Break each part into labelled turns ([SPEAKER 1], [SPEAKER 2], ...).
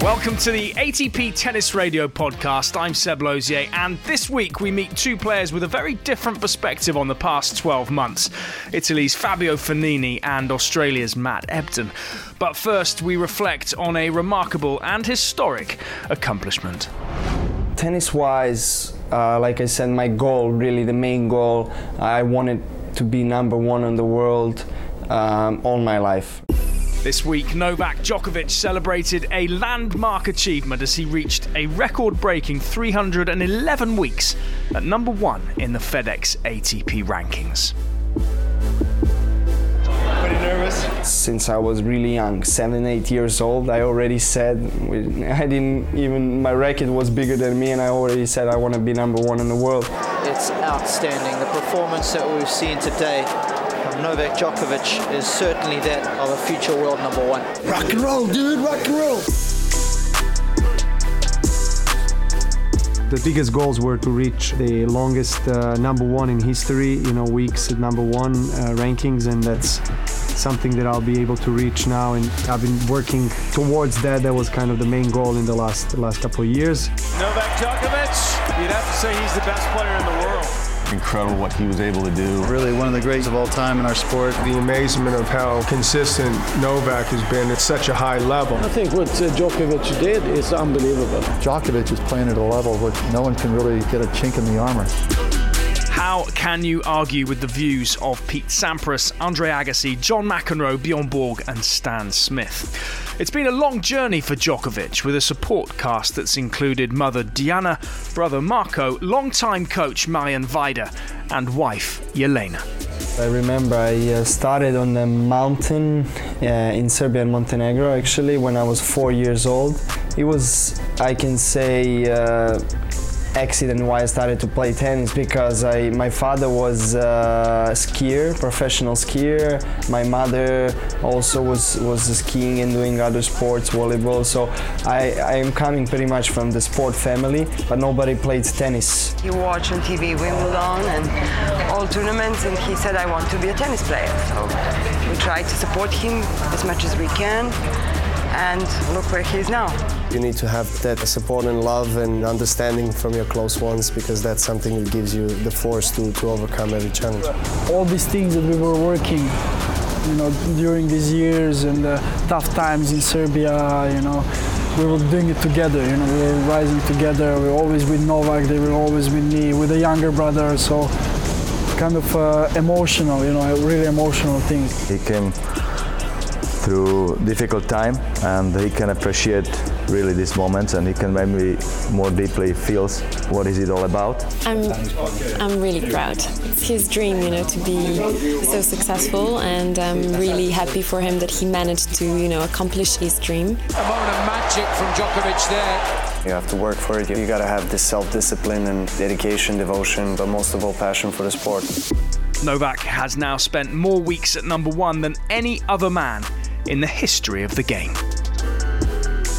[SPEAKER 1] Welcome to the ATP Tennis Radio podcast. I'm Seb Lozier, and this week we meet two players with a very different perspective on the past 12 months Italy's Fabio Fognini and Australia's Matt Ebden. But first, we reflect on a remarkable and historic accomplishment.
[SPEAKER 2] Tennis wise, uh, like I said, my goal, really the main goal, I wanted to be number one in the world um, all my life.
[SPEAKER 1] This week, Novak Djokovic celebrated a landmark achievement as he reached a record breaking 311 weeks at number one in the FedEx ATP rankings.
[SPEAKER 3] Pretty nervous?
[SPEAKER 2] Since I was really young, seven, eight years old, I already said, I didn't even, my racket was bigger than me, and I already said I want to be number one in the world.
[SPEAKER 4] It's outstanding. The performance that we've seen today Novak Djokovic is certainly that of a future world number one.
[SPEAKER 5] Rock and roll, dude, rock and roll.
[SPEAKER 6] The biggest goals were to reach the longest uh, number one in history, you know, weeks at number one uh, rankings, and that's something that I'll be able to reach now. And I've been working towards that. That was kind of the main goal in the last the last couple of years.
[SPEAKER 3] Novak Djokovic, you'd have to say he's the best player in the world
[SPEAKER 7] incredible what he was able to do.
[SPEAKER 8] Really one of the greats of all time in our sport.
[SPEAKER 9] The amazement of how consistent Novak has been at such a high level.
[SPEAKER 10] I think what uh, Djokovic did is unbelievable.
[SPEAKER 8] Djokovic is playing at a level where no one can really get a chink in the armor.
[SPEAKER 1] How can you argue with the views of Pete Sampras, Andre Agassi, John McEnroe, Bjorn Borg, and Stan Smith? It's been a long journey for Djokovic with a support cast that's included mother Diana, brother Marco, longtime coach Marian Vajda, and wife Jelena.
[SPEAKER 2] I remember I uh, started on the mountain uh, in Serbia and Montenegro actually when I was four years old. It was, I can say, uh, accident why I started to play tennis because I my father was a skier, professional skier. My mother also was was skiing and doing other sports, volleyball. So I, I am coming pretty much from the sport family, but nobody played tennis.
[SPEAKER 11] He watched on TV Wimbledon and all tournaments, and he said I want to be a tennis player. So we try to support him as much as we can and look where he is now.
[SPEAKER 12] You need to have that support and love and understanding from your close ones because that's something that gives you the force to, to overcome every challenge.
[SPEAKER 10] All these things that we were working, you know, during these years and the tough times in Serbia, you know, we were doing it together, you know, we were rising together. We were always with Novak, they were always with me, with a younger brother, so kind of uh, emotional, you know, really emotional thing.
[SPEAKER 7] He came through difficult time and he can appreciate really these moments and he can maybe more deeply feels what is it all about.
[SPEAKER 13] I'm, I'm really proud. It's his dream, you know, to be so successful and I'm really happy for him that he managed to, you know, accomplish his dream.
[SPEAKER 3] A moment of magic from Djokovic there.
[SPEAKER 12] You have to work for it. You got to have this self-discipline and dedication, devotion, but most of all passion for the sport.
[SPEAKER 1] Novak has now spent more weeks at number one than any other man in the history of the game.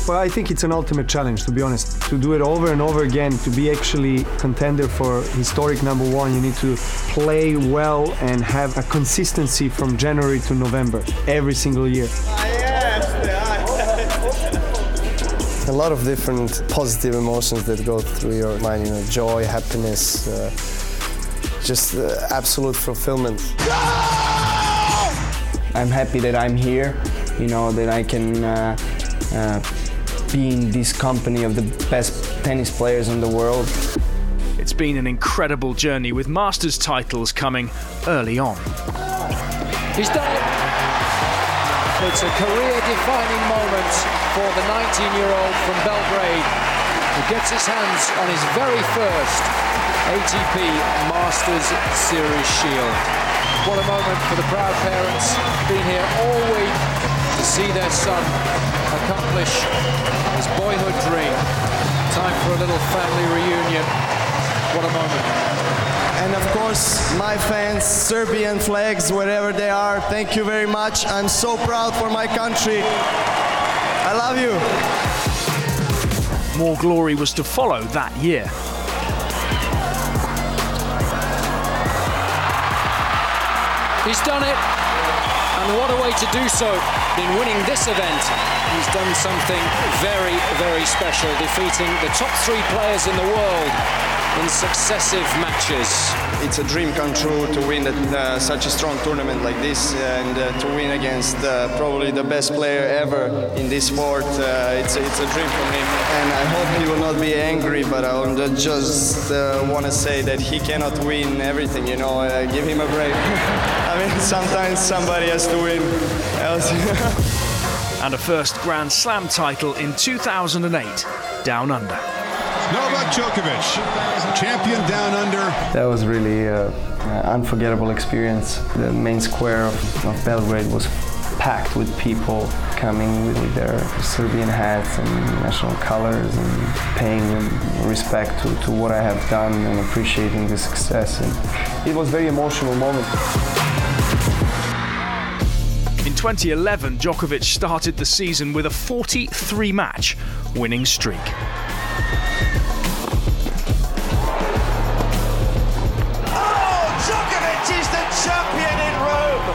[SPEAKER 6] Well, I think it's an ultimate challenge, to be honest. To do it over and over again, to be actually contender for historic number one, you need to play well and have a consistency from January to November every single year.
[SPEAKER 12] A lot of different positive emotions that go through your mind, you know, joy, happiness, uh, just uh, absolute fulfillment.
[SPEAKER 2] I'm happy that I'm here you know, that I can uh, be in this company of the best tennis players in the world.
[SPEAKER 1] It's been an incredible journey with Masters titles coming early on.
[SPEAKER 3] He's done it. It's a career-defining moment for the 19-year-old from Belgrade who gets his hands on his very first ATP Masters Series Shield. What a moment for the proud parents. Been here all week to see their son accomplish his boyhood dream. Time for a little family reunion. What a moment.
[SPEAKER 12] And of course, my fans, Serbian flags, wherever they are, thank you very much. I'm so proud for my country. I love you.
[SPEAKER 1] More glory was to follow that year.
[SPEAKER 3] He's done it. And what a way to do so in winning this event He's done something very, very special, defeating the top three players in the world in successive matches.
[SPEAKER 12] It's a dream come true to win uh, such a strong tournament like this and uh, to win against uh, probably the best player ever in this sport. Uh, it's, a, it's a dream for him. And I hope he will not be angry, but I just uh, want to say that he cannot win everything, you know, uh, give him a break. I mean, sometimes somebody has to win. Else
[SPEAKER 1] and a first Grand Slam title in 2008, Down Under.
[SPEAKER 14] Novak Djokovic, champion down under.
[SPEAKER 2] That was really an unforgettable experience. The main square of, of Belgrade was packed with people coming with their Serbian hats and national colors and paying respect to, to what I have done and appreciating the success. And it was a very emotional moment.
[SPEAKER 1] In 2011, Djokovic started the season with a 43 match winning streak. Oh, Djokovic is the champion in Rome.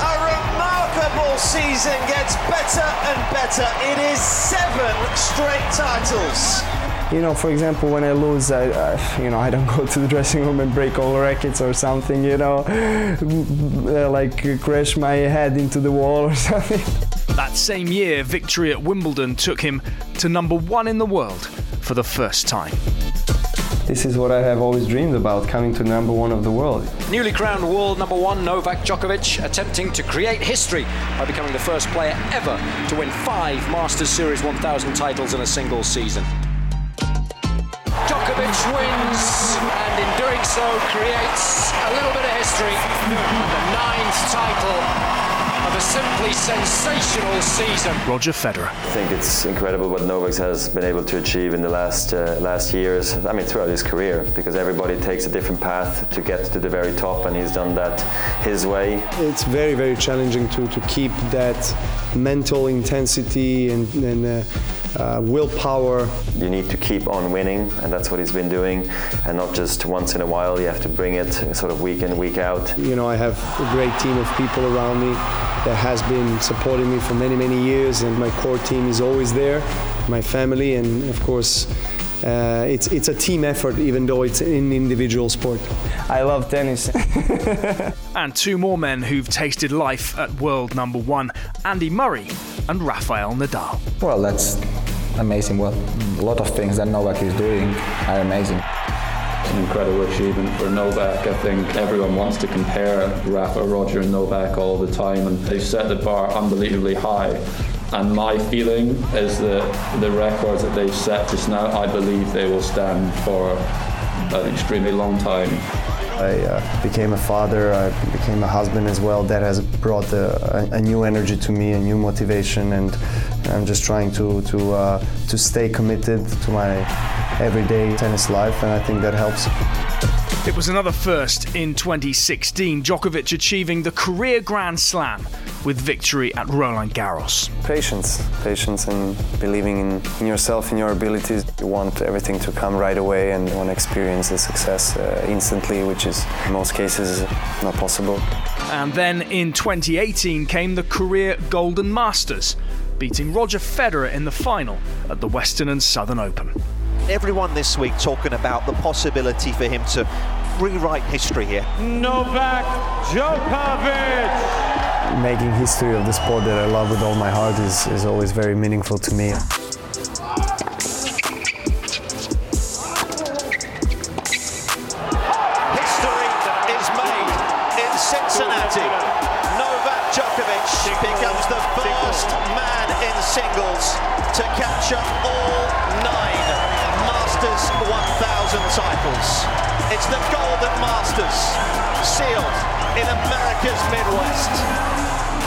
[SPEAKER 15] A remarkable season gets better and better. It is seven straight titles.
[SPEAKER 2] You know, for example, when I lose, I, uh, you know, I don't go to the dressing room and break all rackets or something. You know, like crash my head into the wall or something.
[SPEAKER 1] That same year, victory at Wimbledon took him to number one in the world for the first time.
[SPEAKER 2] This is what I have always dreamed about, coming to number one of the world.
[SPEAKER 3] Newly crowned world number one, Novak Djokovic, attempting to create history by becoming the first player ever to win five Masters Series 1000 titles in a single season. Djokovic wins, and in doing so, creates a little bit of history. The ninth title of a simply sensational season.
[SPEAKER 1] Roger Federer.
[SPEAKER 7] I think it's incredible what Novak has been able to achieve in the last uh, last years. I mean, throughout his career, because everybody takes a different path to get to the very top, and he's done that his way.
[SPEAKER 6] It's very, very challenging to to keep that mental intensity and. and uh, uh, willpower.
[SPEAKER 7] You need to keep on winning, and that's what he's been doing, and not just once in a while. You have to bring it sort of week in, week out.
[SPEAKER 6] You know, I have a great team of people around me that has been supporting me for many, many years, and my core team is always there, my family, and of course. Uh, it's it's a team effort, even though it's an individual sport.
[SPEAKER 2] I love tennis.
[SPEAKER 1] and two more men who've tasted life at world number one: Andy Murray and Rafael Nadal.
[SPEAKER 16] Well, that's amazing. Well, a lot of things that Novak is doing are amazing.
[SPEAKER 17] It's an incredible achievement for Novak. I think everyone wants to compare Rafa, Roger, and Novak all the time, and they've set the bar unbelievably high. And my feeling is that the records that they've set just now, I believe they will stand for an extremely long time.
[SPEAKER 2] I uh, became a father, I became a husband as well. That has brought a, a, new energy to me, a new motivation, and I'm just trying to to uh, to stay committed to my everyday tennis life, and I think that helps.
[SPEAKER 1] It was another first in 2016, Djokovic achieving the career Grand Slam with victory at Roland Garros.
[SPEAKER 2] Patience, patience, and believing in, in yourself, in your abilities. You want everything to come right away and you want to experience the success uh, instantly, which is in most cases not possible.
[SPEAKER 1] And then in 2018 came the career Golden Masters, beating Roger Federer in the final at the Western and Southern Open
[SPEAKER 15] everyone this week talking about the possibility for him to rewrite history here.
[SPEAKER 18] Novak Djokovic!
[SPEAKER 2] Making history of the sport that I love with all my heart is, is always very meaningful to me.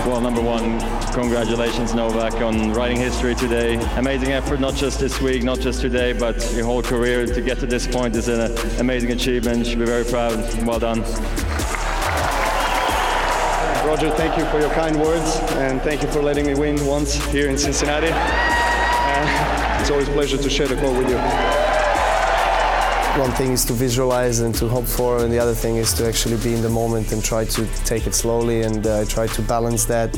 [SPEAKER 17] Well, number one, congratulations, Novak, on writing history today. Amazing effort, not just this week, not just today, but your whole career. To get to this point is an amazing achievement. Should be very proud. Well done.
[SPEAKER 6] Roger, thank you for your kind words, and thank you for letting me win once here in Cincinnati. Uh, it's always a pleasure to share the court with you.
[SPEAKER 2] One thing is to visualize and to hope for, and the other thing is to actually be in the moment and try to take it slowly and uh, try to balance that.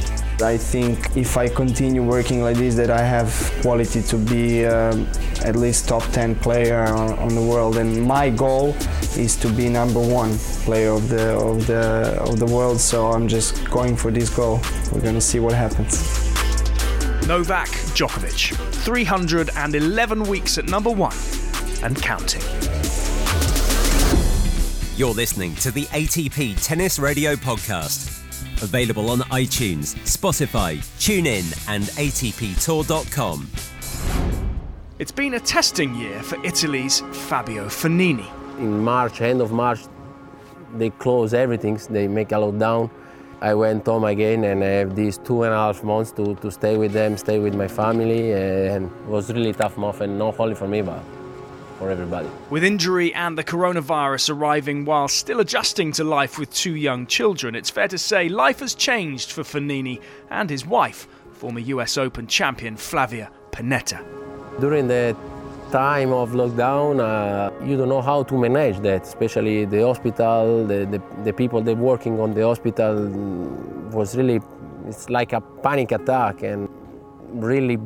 [SPEAKER 2] I think if I continue working like this, that I have quality to be um, at least top 10 player on, on, the world. And my goal is to be number one player of the of the of the world. So I'm just going for this goal. We're gonna see what happens.
[SPEAKER 1] Novak Djokovic, 311 weeks at number one and counting.
[SPEAKER 19] You're listening to the ATP Tennis Radio Podcast. Available on iTunes, Spotify, TuneIn, and ATPTour.com.
[SPEAKER 1] It's been a testing year for Italy's Fabio Fognini.
[SPEAKER 20] In March, end of March, they close everything, they make a lockdown. I went home again and I have these two and a half months to, to stay with them, stay with my family, and it was really tough month, and not only for me, but for everybody.
[SPEAKER 1] With injury and the coronavirus arriving while still adjusting to life with two young children, it's fair to say life has changed for Fognini and his wife, former US Open champion Flavia Pennetta.
[SPEAKER 20] During the time of lockdown, uh, you don't know how to manage that, especially the hospital, the, the, the people that working on the hospital was really, it's like a panic attack and really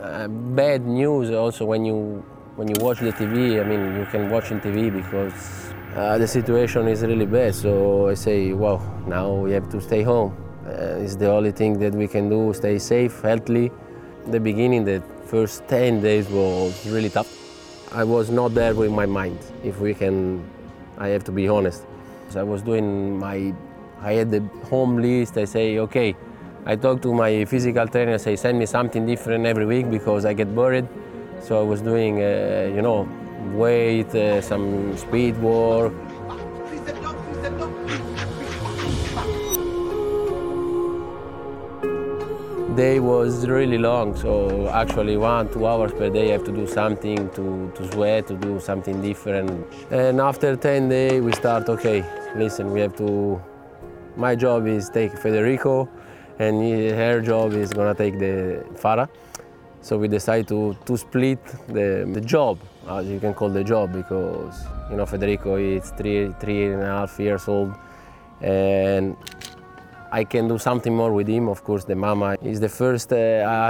[SPEAKER 20] uh, bad news also when you when you watch the TV, I mean, you can watch in TV because uh, the situation is really bad. So I say, well, now we have to stay home. Uh, it's the only thing that we can do, stay safe, healthy. The beginning, the first 10 days was really tough. I was not there with my mind, if we can, I have to be honest. So I was doing my, I had the home list, I say, okay, I talk to my physical trainer, I say, send me something different every week because I get bored. So I was doing, uh, you know, weight, uh, some speed work. Day was really long, so actually one, two hours per day I have to do something to, to sweat, to do something different. And after 10 days we start, okay, listen, we have to, my job is take Federico and her job is gonna take the Farah. So we decided to, to split the, the job, as you can call the job, because you know Federico is three three and a half years old, and I can do something more with him. Of course, the mama is the first, uh,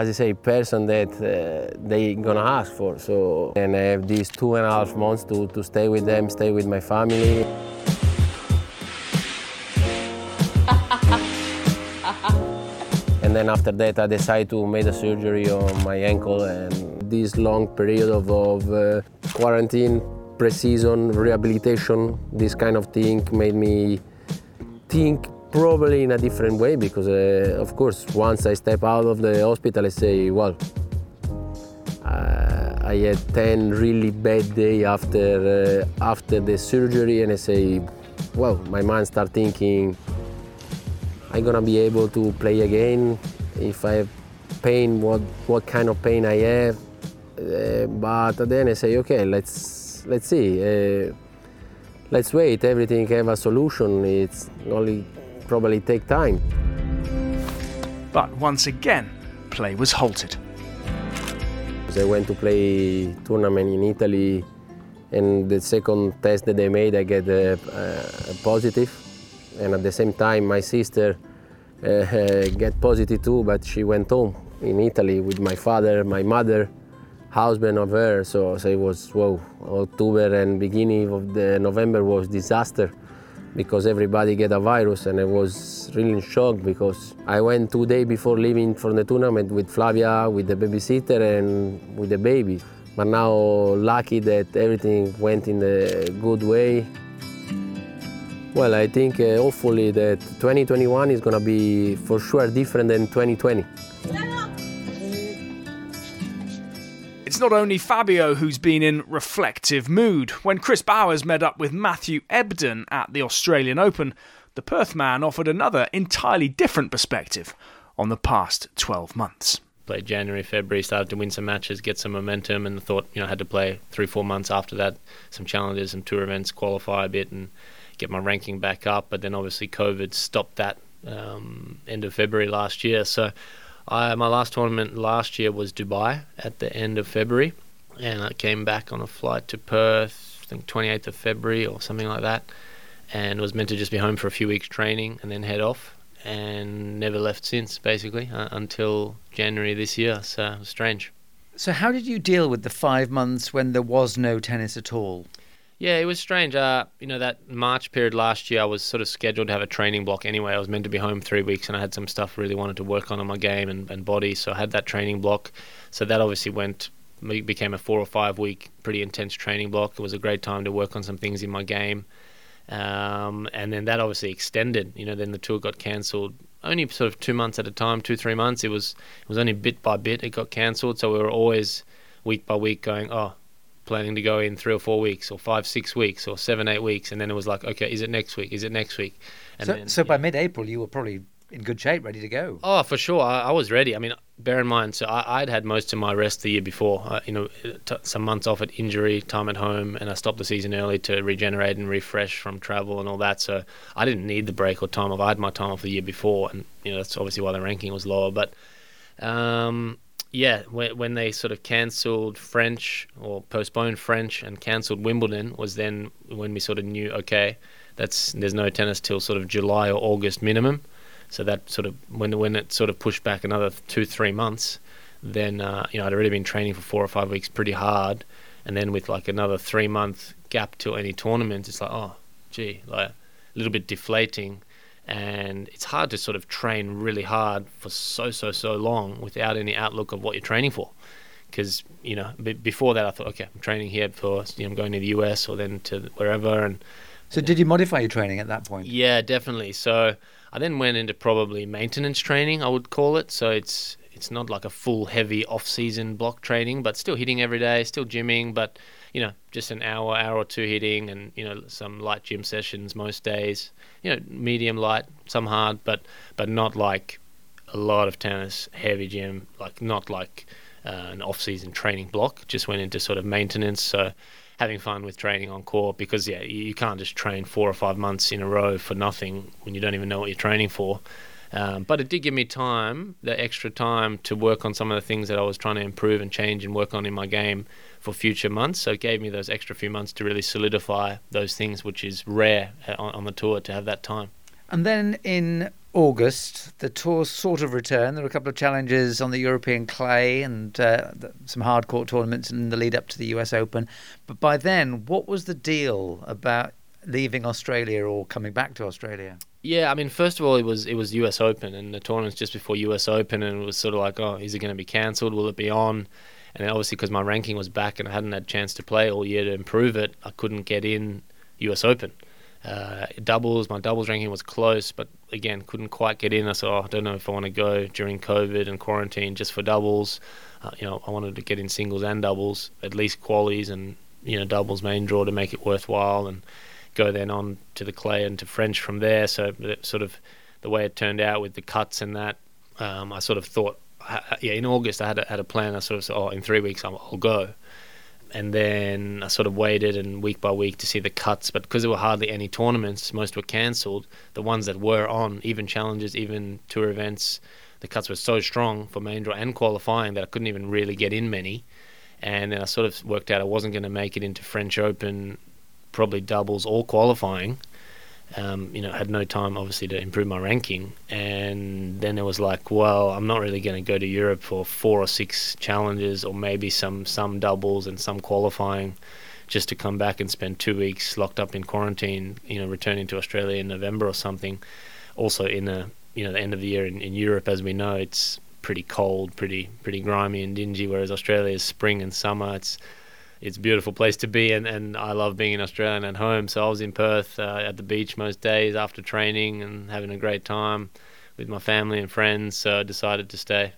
[SPEAKER 20] as I say, person that uh, they gonna ask for. So, and I have these two and a half months to, to stay with them, stay with my family. Then after that I decided to make a surgery on my ankle and this long period of, of uh, quarantine, pre-season, rehabilitation, this kind of thing made me think probably in a different way because uh, of course once I step out of the hospital I say well uh, I had 10 really bad days after, uh, after the surgery and I say well my mind start thinking I'm gonna be able to play again. If I have pain, what what kind of pain I have. Uh, but then I say, okay, let's let's see. Uh, let's wait. Everything have a solution. It's only probably take time.
[SPEAKER 1] But once again, play was halted.
[SPEAKER 20] I went to play tournament in Italy, and the second test that they made, I get a, a positive and at the same time my sister uh, get positive too but she went home in italy with my father my mother husband of her. So, so it was whoa october and beginning of the november was disaster because everybody get a virus and i was really in shock because i went two days before leaving for the tournament with flavia with the babysitter and with the baby. But now lucky that everything went in a good way well, I think uh, hopefully that 2021 is going to be for sure different than 2020.
[SPEAKER 1] It's not only Fabio who's been in reflective mood. When Chris Bowers met up with Matthew Ebden at the Australian Open, the Perth man offered another entirely different perspective on the past 12 months.
[SPEAKER 21] Played January, February, started to win some matches, get some momentum, and thought, you know, I had to play three, four months after that, some challenges, some tour events, qualify a bit, and get my ranking back up. But then obviously COVID stopped that um, end of February last year. So I, my last tournament last year was Dubai at the end of February, and I came back on a flight to Perth I think 28th of February or something like that, and was meant to just be home for a few weeks training and then head off, and never left since basically uh, until January this year. So strange.
[SPEAKER 22] So how did you deal with the five months when there was no tennis at all?
[SPEAKER 21] Yeah, it was strange. Uh, you know, that March period last year, I was sort of scheduled to have a training block anyway. I was meant to be home three weeks, and I had some stuff really wanted to work on on my game and, and body, so I had that training block. So that obviously went became a four or five week pretty intense training block. It was a great time to work on some things in my game. Um, and then that obviously extended. You know, then the tour got cancelled only sort of two months at a time, two three months. It was it was only bit by bit it got cancelled. So we were always week by week going, oh, planning to go in three or four weeks, or five six weeks, or seven eight weeks, and then it was like, okay, is it next week? Is it next week?
[SPEAKER 22] And so, then, so yeah. by mid-April, you were probably in good shape, ready to go.
[SPEAKER 21] Oh, for sure. I, I was ready. I mean, bear in mind, so I, would had most of my rest the year before. Uh, you know, t- some months off at injury, time at home, and I stopped the season early to regenerate and refresh from travel and all that. So I didn't need the break or time off. I had my time off the year before, and you know that's obviously why the ranking was lower. But um, yeah, when, when they sort of cancelled French or postponed French and cancelled Wimbledon was then when we sort of knew okay, that's there's no tennis till sort of July or August minimum. So that sort of when when it sort of pushed back another two three months, then uh, you know I'd already been training for four or five weeks pretty hard, and then with like another three month gap till any tournament, it's like oh gee like a little bit deflating, and it's hard to sort of train really hard for so so so long without any outlook of what you're training for. Because you know b- before that I thought okay I'm training here for you know I'm going to the US or then to wherever and
[SPEAKER 22] so did you modify your training at that point?
[SPEAKER 21] Yeah definitely. So I then went into probably maintenance training, I would call it. So it's it's not like a full heavy off-season block training, but still hitting every day, still gymming, but you know, just an hour, hour or two hitting, and you know, some light gym sessions most days. You know, medium light, some hard, but but not like a lot of tennis, heavy gym, like not like uh, an off-season training block. Just went into sort of maintenance. So having fun with training on court because yeah, you can't just train four or five months in a row for nothing when you don't even know what you're training for. Um, but it did give me time, the extra time to work on some of the things that I was trying to improve and change and work on in my game for future months. So it gave me those extra few months to really solidify those things, which is rare on, on the tour to have that time.
[SPEAKER 22] And then in August, the tour sort of returned. There were a couple of challenges on the European clay and uh, some hard court tournaments in the lead up to the US Open. But by then, what was the deal about leaving Australia or coming back to Australia?
[SPEAKER 21] Yeah, I mean, first of all, it was it was US Open, and the tournament's just before US Open, and it was sort of like, oh, is it going to be cancelled? Will it be on? And obviously, because my ranking was back and I hadn't had a chance to play all year to improve it, I couldn't get in US Open. Uh, doubles, my doubles ranking was close, but again, couldn't quite get in. I said, oh, I don't know if I want to go during COVID and quarantine just for doubles. Uh, you know, I wanted to get in singles and doubles, at least qualies and you know doubles main draw to make it worthwhile, and go then on to the clay and to French from there. So sort of the way it turned out with the cuts and that, um, I sort of thought, yeah, in August I had a, had a plan. I sort of said, oh, in three weeks I'll, I'll go and then I sort of waited and week by week to see the cuts. But because there were hardly any tournaments, most were cancelled. The ones that were on, even challenges, even tour events, the cuts were so strong for main draw and qualifying that I couldn't even really get in many. And then I sort of worked out I wasn't going to make it into French Open, probably doubles or qualifying um, you know, had no time obviously to improve my ranking. And then it was like, well, I'm not really going to go to Europe for four or six challenges, or maybe some some doubles and some qualifying, just to come back and spend two weeks locked up in quarantine. You know, returning to Australia in November or something. Also in a you know the end of the year in, in Europe, as we know, it's pretty cold, pretty pretty grimy and dingy. Whereas Australia is spring and summer. It's it's a beautiful place to be, and, and I love being in Australia and at home. So I was in Perth uh, at the beach most days after training and having a great time with my family and friends. So I decided to stay.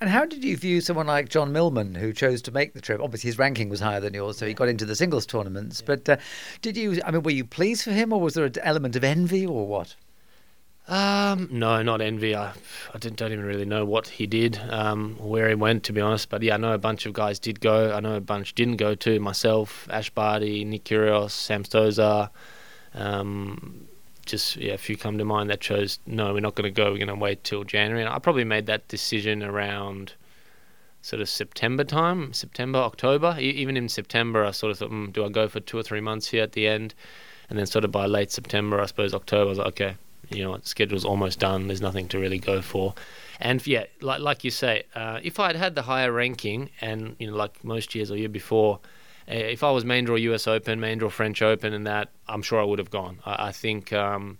[SPEAKER 22] And how did you view someone like John Millman, who chose to make the trip? Obviously, his ranking was higher than yours, so he got into the singles tournaments. But uh, did you? I mean, were you pleased for him, or was there an element of envy, or what?
[SPEAKER 21] Um, no, not envy. I, I don't even really know what he did, um, where he went, to be honest. But yeah, I know a bunch of guys did go. I know a bunch didn't go too. Myself, Ash Barty, Nick Kyrgios, Sam Stosur. Um, just yeah, a few come to mind that chose no, we're not going to go. We're going to wait till January. And I probably made that decision around sort of September time, September, October. E- even in September, I sort of thought, mm, do I go for two or three months here at the end? And then sort of by late September, I suppose October, I was like, okay, you know, schedule's almost done. There's nothing to really go for. And yeah, like like you say, uh, if I had had the higher ranking, and you know, like most years or year before, uh, if I was main draw U.S. Open, main draw French Open, and that, I'm sure I would have gone. I, I think. Um,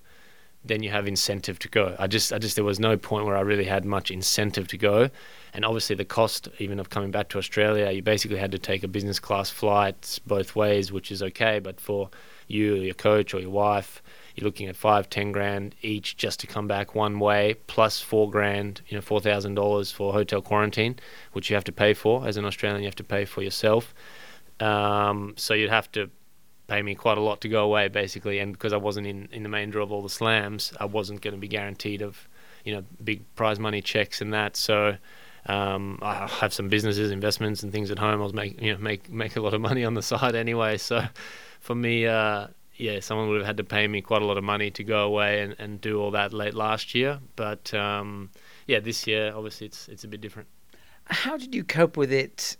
[SPEAKER 21] then you have incentive to go. I just, I just, there was no point where I really had much incentive to go, and obviously the cost even of coming back to Australia, you basically had to take a business class flight both ways, which is okay, but for you, your coach, or your wife, you're looking at five, ten grand each just to come back one way, plus four grand, you know, four thousand dollars for hotel quarantine, which you have to pay for as an Australian. You have to pay for yourself. Um, so you'd have to pay me quite a lot to go away, basically. And because I wasn't in, in the main draw of all the slams, I wasn't going to be guaranteed of, you know, big prize money checks and that. So um, I have some businesses, investments, and things at home. I was make you know make make a lot of money on the side anyway. So for me, uh, yeah, someone would have had to pay me quite a lot of money to go away and, and do all that late last year. But um, yeah, this year obviously it's it's a bit different.
[SPEAKER 22] How did you cope with it,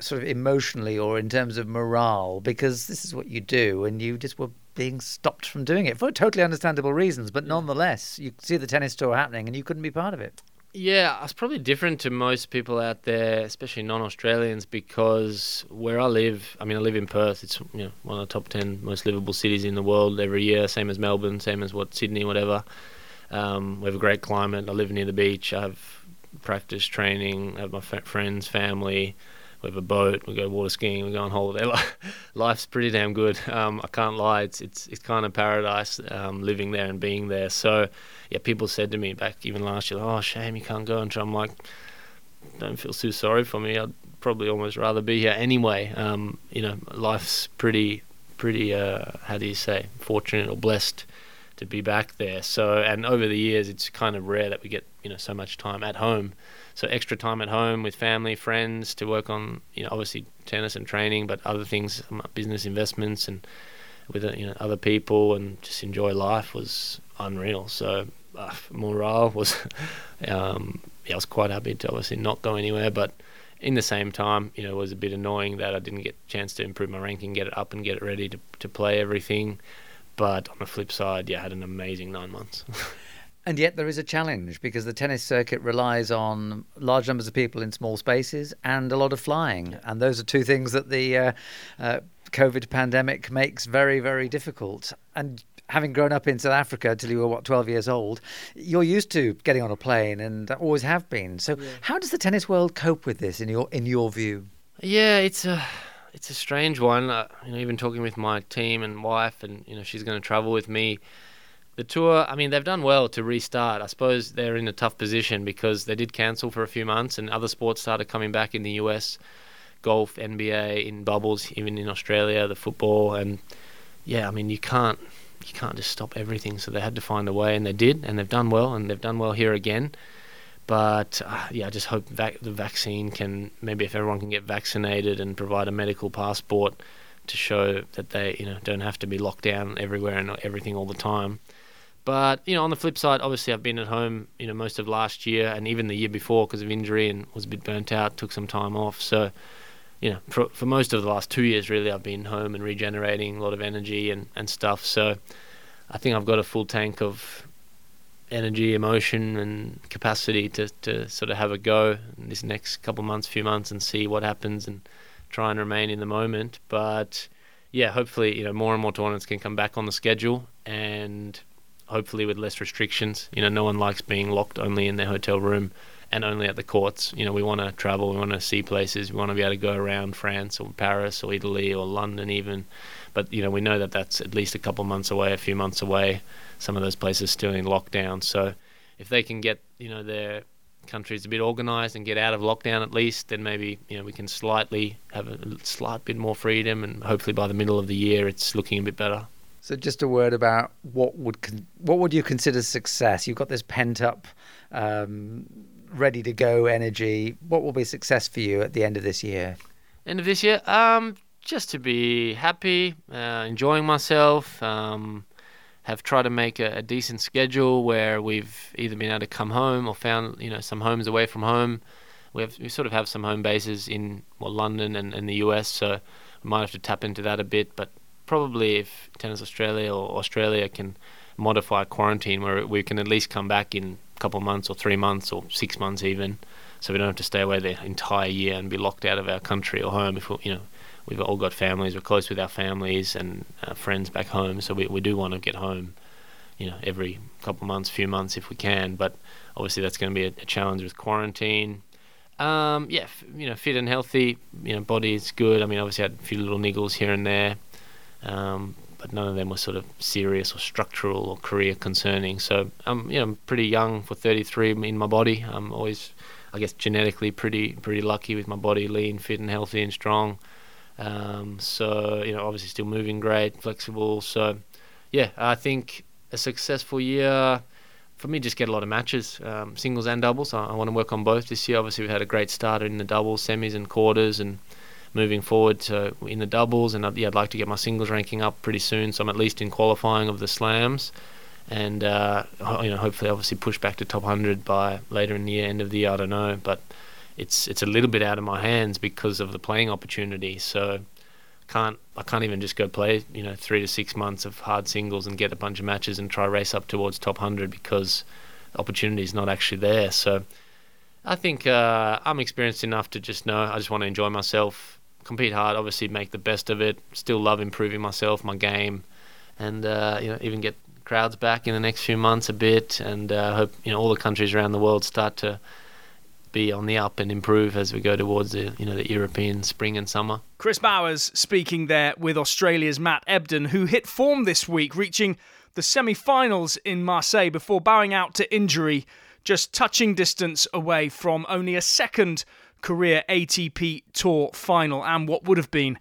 [SPEAKER 22] sort of emotionally or in terms of morale? Because this is what you do, and you just were being stopped from doing it for totally understandable reasons. But nonetheless, you see the tennis tour happening, and you couldn't be part of it.
[SPEAKER 21] Yeah, it's probably different to most people out there, especially non-Australians, because where I live, I mean, I live in Perth. It's you know one of the top ten most livable cities in the world every year, same as Melbourne, same as what Sydney, whatever. Um, we have a great climate. I live near the beach. I have practice training. I have my friends, family. We have a boat. We go water skiing. We go on holiday. Life's pretty damn good. Um, I can't lie. It's it's it's kind of paradise um, living there and being there. So yeah, people said to me back even last year, "Oh, shame you can't go." And I'm like, don't feel too sorry for me. I'd probably almost rather be here anyway. Um, you know, life's pretty pretty. Uh, how do you say? Fortunate or blessed to be back there. So, and over the years, it's kind of rare that we get you know so much time at home. So extra time at home with family, friends to work on you know obviously tennis and training, but other things, business investments and with you know other people and just enjoy life was unreal. So uh, morale was, um, yeah, I was quite happy to obviously not go anywhere, but in the same time, you know, it was a bit annoying that I didn't get a chance to improve my ranking, get it up, and get it ready to to play everything. But on the flip side, yeah, I had an amazing nine months.
[SPEAKER 22] And yet there is a challenge because the tennis circuit relies on large numbers of people in small spaces and a lot of flying. Yeah. And those are two things that the uh, uh, COVID pandemic makes very, very difficult. And having grown up in South Africa until you were what 12 years old, you're used to getting on a plane and always have been. So yeah. how does the tennis world cope with this in your in your view?
[SPEAKER 21] Yeah, it's a it's a strange one. Uh, you know, even talking with my team and wife, and you know, she's going to travel with me the tour, I mean, they've done well to restart. I suppose they're in a tough position because they did cancel for a few months and other sports started coming back in the US golf, NBA, in bubbles, even in Australia, the football. And yeah, I mean, you can't. You can't just stop everything, so they had to find a way, and they did, and they've done well, and they've done well here again. But uh, yeah, I just hope vac- the vaccine can maybe if everyone can get vaccinated and provide a medical passport to show that they you know don't have to be locked down everywhere and everything all the time. But you know, on the flip side, obviously I've been at home, you know, most of last year and even the year before because of injury and was a bit burnt out. Took some time off, so you know, for, for most of the last two years, really, I've been home and regenerating a lot of energy and, and stuff. So I think I've got a full tank of energy, emotion, and capacity to, to sort of have a go in this next couple months, few months, and see what happens and try and remain in the moment. But yeah, hopefully, you know, more and more tournaments can come back on the schedule and hopefully with less restrictions. You know, no one likes being locked only in their hotel room and only at the courts. You know, we want to travel, we want to see places, we want to be able to go around France or Paris or Italy or London even. But you know, we know that that's at least a couple months away, a few months away. Some of those places still in lockdown. So if they can get you know their countries a bit organised and get out of lockdown at least, then maybe you know we can slightly have a slight bit more freedom, and hopefully by the middle of the year it's looking a bit better.
[SPEAKER 22] So, just a word about what would con- what would you consider success? You've got this pent up, um, ready to go energy. What will be success for you at the end of this year?
[SPEAKER 21] End of this year, um, just to be happy, uh, enjoying myself. Um, have tried to make a, a, decent schedule where we've either been able to come home or found you know some homes away from home we have we sort of have some home bases in well London and, and the US, so we might have to tap into that a bit. But probably if Tennis Australia or Australia can modify quarantine where we can at least come back in a couple of months or three months or six months even, so we don't have to stay away the entire year and be locked out of our country or home. If we, you know, we've all got families, we're close with our families and uh, friends back home, so we we do want to get home, you know, every couple of months, few months if we can. But obviously that's going to be a, a challenge with quarantine. Um, yeah, f- you know, fit and healthy. You know, body is good. I mean, obviously had a few little niggles here and there. Um, but none of them were sort of serious or structural or career concerning. So I'm, you know, pretty young for 33 in my body. I'm always, I guess, genetically pretty pretty lucky with my body, lean, fit, and healthy and strong. Um, so you know, obviously still moving great, flexible. So yeah, I think a successful year for me. Just get a lot of matches, um, singles and doubles. I, I want to work on both this year. Obviously, we've had a great start in the doubles, semis, and quarters, and moving forward to in the doubles, and I'd, yeah, I'd like to get my singles ranking up pretty soon, so I'm at least in qualifying of the slams, and uh, you know hopefully obviously push back to top 100 by later in the year, end of the year, I don't know, but it's it's a little bit out of my hands because of the playing opportunity, so can't I can't even just go play you know three to six months of hard singles and get a bunch of matches and try race up towards top 100 because opportunity is not actually there, so. I think uh, I'm experienced enough to just know I just want to enjoy myself compete hard, obviously make the best of it. Still love improving myself, my game, and uh, you know even get crowds back in the next few months a bit, and uh, hope you know all the countries around the world start to be on the up and improve as we go towards the you know the European spring and summer.
[SPEAKER 1] Chris Bowers speaking there with Australia's Matt Ebden, who hit form this week, reaching the semi-finals in Marseille before bowing out to injury, just touching distance away from only a second career ATP Tour final and what would have been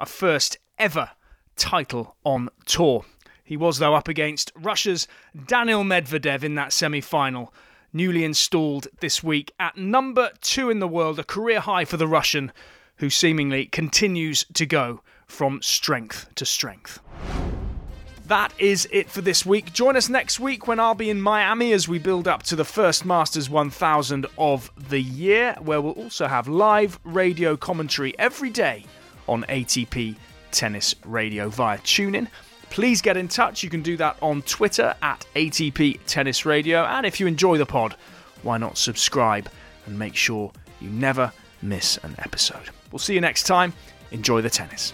[SPEAKER 1] a first ever title on tour. He was, though, up against Russia's Daniil Medvedev in that semi final, newly installed this week at number two in the world, a career high for the Russian, who seemingly continues to go from strength to strength. That is it for this week. Join us next week when I'll be in Miami as we build up to the first Masters 1000 of the year, where we'll also have live radio commentary every day on ATP Tennis Radio via TuneIn. Please get in touch. You can do that on Twitter at ATP Tennis Radio. And if you enjoy the pod, why not subscribe and make sure you never miss an episode? We'll see you next time. Enjoy the tennis.